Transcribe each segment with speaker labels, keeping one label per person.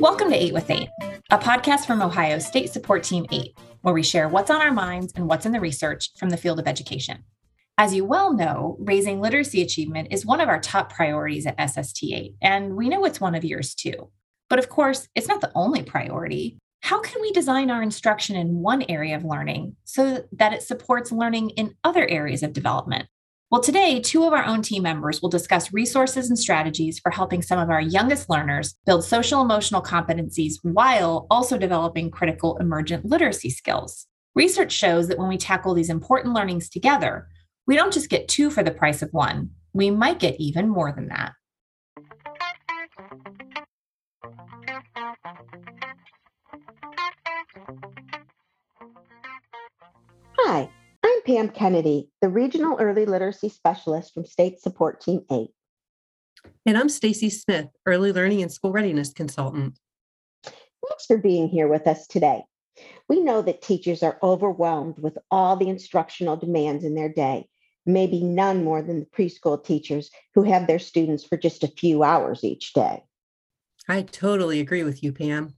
Speaker 1: Welcome to 8 with 8, a podcast from Ohio State Support Team 8, where we share what's on our minds and what's in the research from the field of education. As you well know, raising literacy achievement is one of our top priorities at SST 8, and we know it's one of yours too. But of course, it's not the only priority. How can we design our instruction in one area of learning so that it supports learning in other areas of development? Well, today, two of our own team members will discuss resources and strategies for helping some of our youngest learners build social emotional competencies while also developing critical emergent literacy skills. Research shows that when we tackle these important learnings together, we don't just get two for the price of one, we might get even more than that.
Speaker 2: Pam Kennedy, the Regional Early Literacy Specialist from State Support Team 8.
Speaker 3: And I'm Stacy Smith, Early Learning and School Readiness Consultant.
Speaker 2: Thanks for being here with us today. We know that teachers are overwhelmed with all the instructional demands in their day, maybe none more than the preschool teachers who have their students for just a few hours each day.
Speaker 3: I totally agree with you, Pam.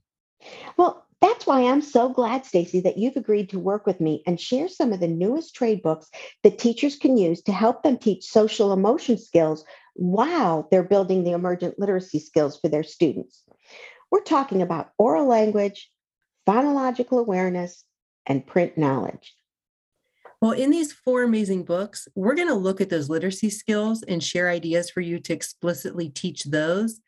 Speaker 2: Well, that's why I'm so glad, Stacy, that you've agreed to work with me and share some of the newest trade books that teachers can use to help them teach social emotion skills while they're building the emergent literacy skills for their students. We're talking about oral language, phonological awareness, and print knowledge.
Speaker 3: Well, in these four amazing books, we're going to look at those literacy skills and share ideas for you to explicitly teach those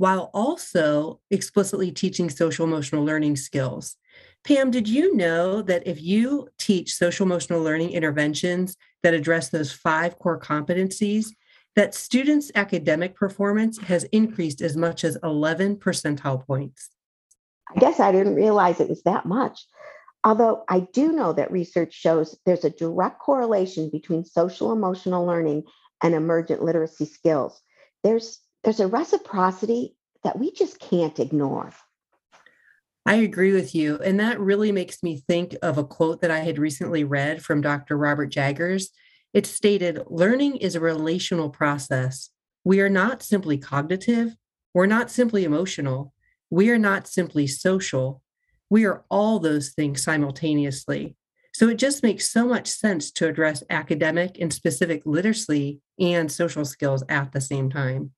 Speaker 3: while also explicitly teaching social emotional learning skills. Pam, did you know that if you teach social emotional learning interventions that address those five core competencies, that students' academic performance has increased as much as 11 percentile points?
Speaker 2: I guess I didn't realize it was that much. Although I do know that research shows there's a direct correlation between social emotional learning and emergent literacy skills. There's there's a reciprocity that we just can't ignore.
Speaker 3: I agree with you. And that really makes me think of a quote that I had recently read from Dr. Robert Jagers. It stated Learning is a relational process. We are not simply cognitive, we're not simply emotional, we are not simply social. We are all those things simultaneously. So it just makes so much sense to address academic and specific literacy and social skills at the same time.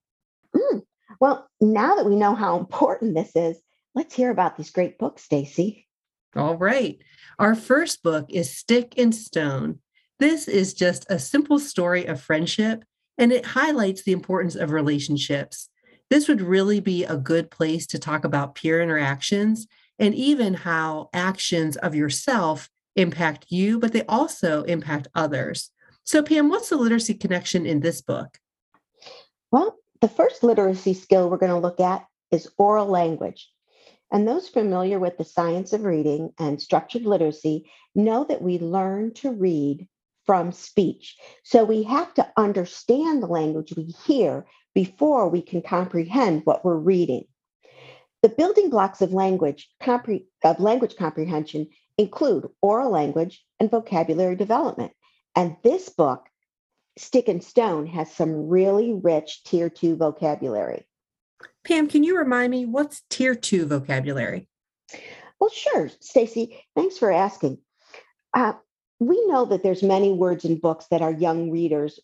Speaker 2: Mm. Well, now that we know how important this is, let's hear about these great books, Stacy.
Speaker 3: All right. Our first book is Stick and Stone. This is just a simple story of friendship, and it highlights the importance of relationships. This would really be a good place to talk about peer interactions and even how actions of yourself impact you, but they also impact others. So, Pam, what's the literacy connection in this book?
Speaker 2: Well, the first literacy skill we're going to look at is oral language. And those familiar with the science of reading and structured literacy know that we learn to read from speech. So we have to understand the language we hear before we can comprehend what we're reading. The building blocks of language, compre- of language comprehension include oral language and vocabulary development. And this book, Stick and Stone, has some really rich tier two vocabulary.
Speaker 3: Pam, can you remind me what's tier two vocabulary?
Speaker 2: Well, sure, Stacy. Thanks for asking. Uh, we know that there's many words in books that our young readers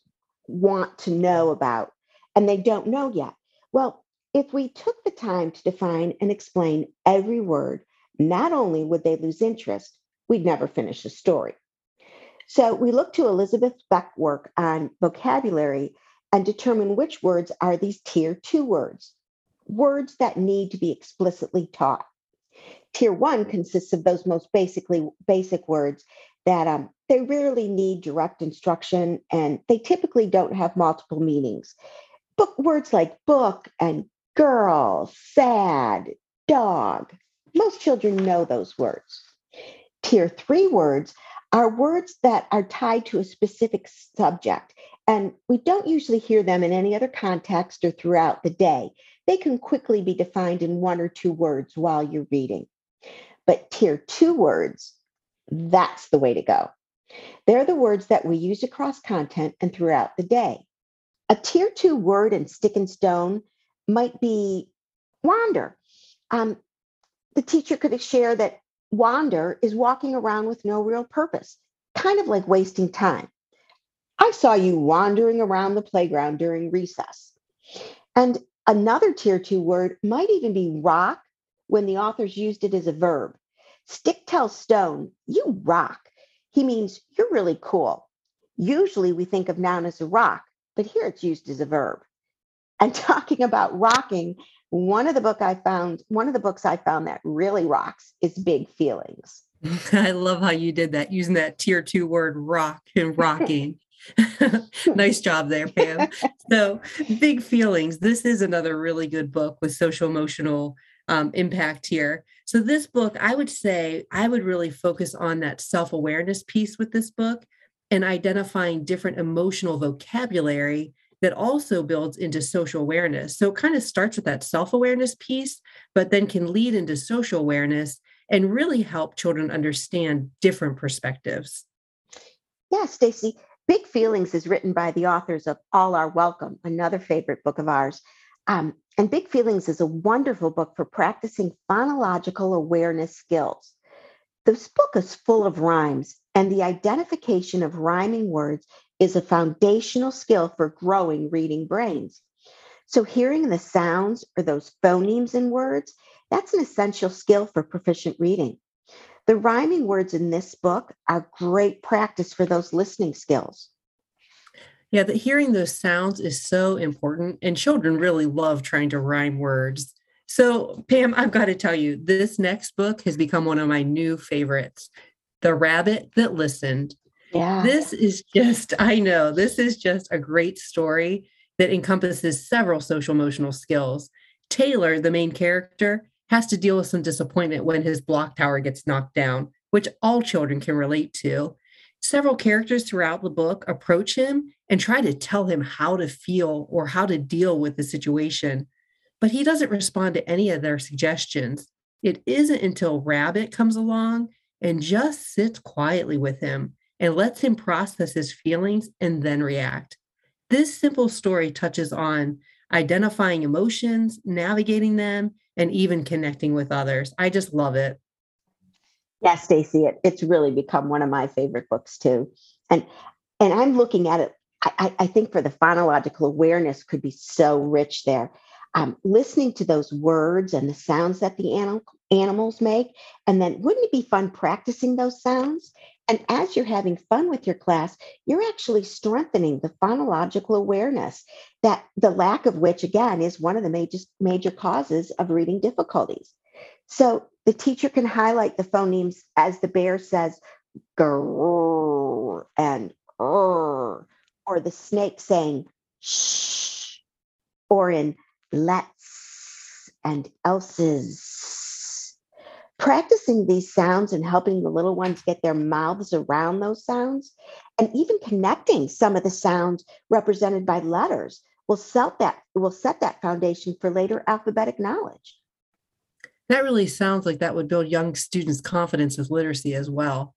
Speaker 2: want to know about, and they don't know yet. Well, if we took the time to define and explain every word, not only would they lose interest, we'd never finish the story. So we look to Elizabeth Beck work on vocabulary and determine which words are these tier two words, words that need to be explicitly taught. Tier one consists of those most basically basic words that um, they rarely need direct instruction and they typically don't have multiple meanings. Book words like book and girl, sad, dog. Most children know those words. Tier three words are words that are tied to a specific subject, and we don't usually hear them in any other context or throughout the day. They can quickly be defined in one or two words while you're reading. But tier two words, that's the way to go. They're the words that we use across content and throughout the day. A tier two word in stick and stone might be wander. um, the teacher could share that wander is walking around with no real purpose, kind of like wasting time. I saw you wandering around the playground during recess. And another tier two word might even be rock when the authors used it as a verb. Stick tells stone, you rock. He means you're really cool. Usually we think of noun as a rock, but here it's used as a verb. And talking about rocking, one of the book I found, one of the books I found that really rocks is Big Feelings.
Speaker 3: I love how you did that using that tier two word rock and rocking. nice job there, Pam. so, Big Feelings. This is another really good book with social emotional um, impact here. So, this book, I would say, I would really focus on that self awareness piece with this book and identifying different emotional vocabulary that also builds into social awareness. So, it kind of starts with that self awareness piece, but then can lead into social awareness and really help children understand different perspectives.
Speaker 2: Yeah, Stacy. Big Feelings is written by the authors of All Are Welcome, another favorite book of ours. Um, and Big Feelings is a wonderful book for practicing phonological awareness skills. This book is full of rhymes, and the identification of rhyming words is a foundational skill for growing reading brains. So, hearing the sounds or those phonemes in words, that's an essential skill for proficient reading. The rhyming words in this book are great practice for those listening skills.
Speaker 3: Yeah, that hearing those sounds is so important, and children really love trying to rhyme words. So, Pam, I've got to tell you, this next book has become one of my new favorites The Rabbit That Listened. Yeah. This is just, I know, this is just a great story that encompasses several social emotional skills. Taylor, the main character, has to deal with some disappointment when his block tower gets knocked down, which all children can relate to. Several characters throughout the book approach him and try to tell him how to feel or how to deal with the situation, but he doesn't respond to any of their suggestions. It isn't until Rabbit comes along and just sits quietly with him and lets him process his feelings and then react. This simple story touches on identifying emotions, navigating them, and even connecting with others. I just love it.
Speaker 2: Yes, Stacy, it, it's really become one of my favorite books too. And and I'm looking at it. I, I think for the phonological awareness could be so rich there. Um, listening to those words and the sounds that the animal, animals make, and then wouldn't it be fun practicing those sounds? And as you're having fun with your class, you're actually strengthening the phonological awareness that the lack of which, again, is one of the major, major causes of reading difficulties. So the teacher can highlight the phonemes as the bear says, grrr and grrr, or the snake saying shh, or in let's and else's. Practicing these sounds and helping the little ones get their mouths around those sounds, and even connecting some of the sounds represented by letters will set that will set that foundation for later alphabetic knowledge.
Speaker 3: That really sounds like that would build young students' confidence with literacy as well.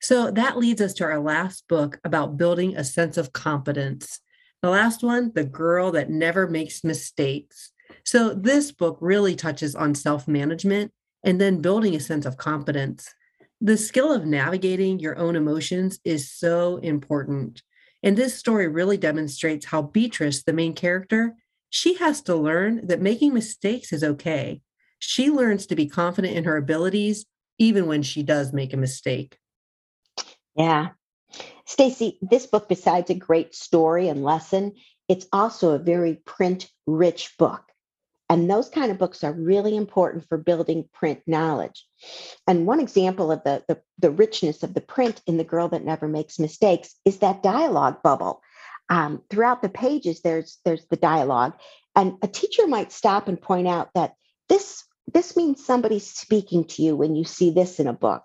Speaker 3: So that leads us to our last book about building a sense of competence. The last one, The Girl That Never Makes Mistakes. So this book really touches on self management and then building a sense of competence. The skill of navigating your own emotions is so important. And this story really demonstrates how Beatrice, the main character, she has to learn that making mistakes is okay she learns to be confident in her abilities even when she does make a mistake.
Speaker 2: Yeah. Stacy, this book besides a great story and lesson, it's also a very print rich book. And those kind of books are really important for building print knowledge. And one example of the, the, the richness of the print in The Girl That Never Makes Mistakes is that dialogue bubble. Um, throughout the pages, there's there's the dialogue. And a teacher might stop and point out that this this means somebody's speaking to you when you see this in a book.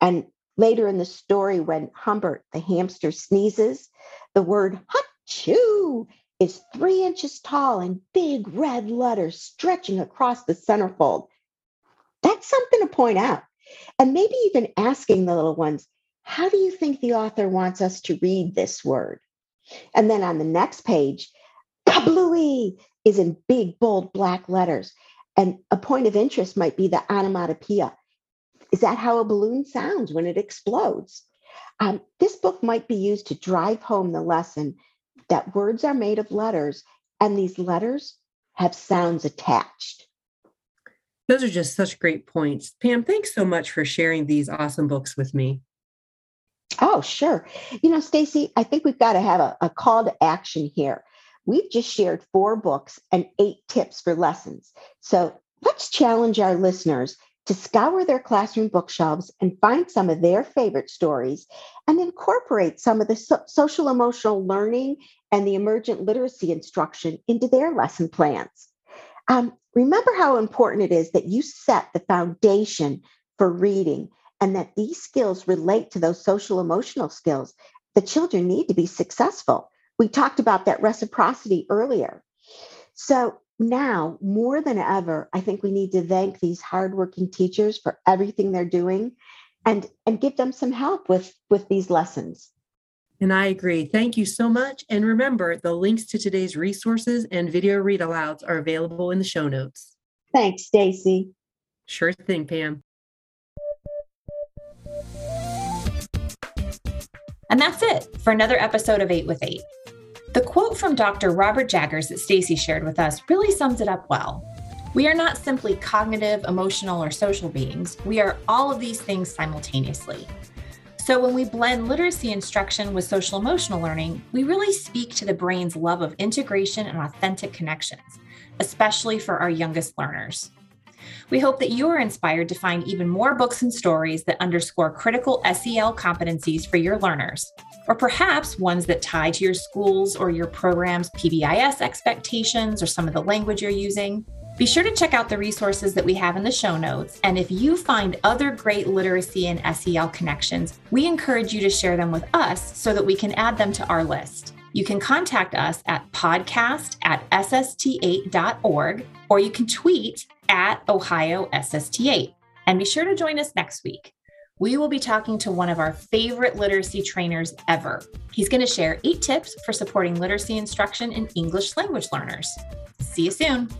Speaker 2: And later in the story, when Humbert the hamster sneezes, the word "hachoo" is three inches tall in big red letters stretching across the centerfold. That's something to point out. And maybe even asking the little ones, how do you think the author wants us to read this word? And then on the next page, kablooey is in big, bold black letters. And a point of interest might be the onomatopoeia. Is that how a balloon sounds when it explodes? Um, this book might be used to drive home the lesson that words are made of letters, and these letters have sounds attached.
Speaker 3: Those are just such great points. Pam, thanks so much for sharing these awesome books with me.
Speaker 2: Oh, sure. You know, Stacy, I think we've got to have a, a call to action here. We've just shared four books and eight tips for lessons. So let's challenge our listeners to scour their classroom bookshelves and find some of their favorite stories and incorporate some of the so- social emotional learning and the emergent literacy instruction into their lesson plans. Um, remember how important it is that you set the foundation for reading and that these skills relate to those social emotional skills the children need to be successful. We talked about that reciprocity earlier. So now, more than ever, I think we need to thank these hardworking teachers for everything they're doing and, and give them some help with, with these lessons.
Speaker 3: And I agree. Thank you so much. And remember, the links to today's resources and video read alouds are available in the show notes.
Speaker 2: Thanks, Stacy.
Speaker 3: Sure thing, Pam.
Speaker 1: And that's it for another episode of 8 with 8. The quote from Dr. Robert Jagers that Stacy shared with us really sums it up well. We are not simply cognitive, emotional, or social beings. We are all of these things simultaneously. So, when we blend literacy instruction with social emotional learning, we really speak to the brain's love of integration and authentic connections, especially for our youngest learners. We hope that you are inspired to find even more books and stories that underscore critical SEL competencies for your learners, or perhaps ones that tie to your school's or your program's PBIS expectations or some of the language you're using. Be sure to check out the resources that we have in the show notes. And if you find other great literacy and SEL connections, we encourage you to share them with us so that we can add them to our list. You can contact us at podcast at sst8.org or you can tweet at Ohio SST8. And be sure to join us next week. We will be talking to one of our favorite literacy trainers ever. He's going to share eight tips for supporting literacy instruction in English language learners. See you soon.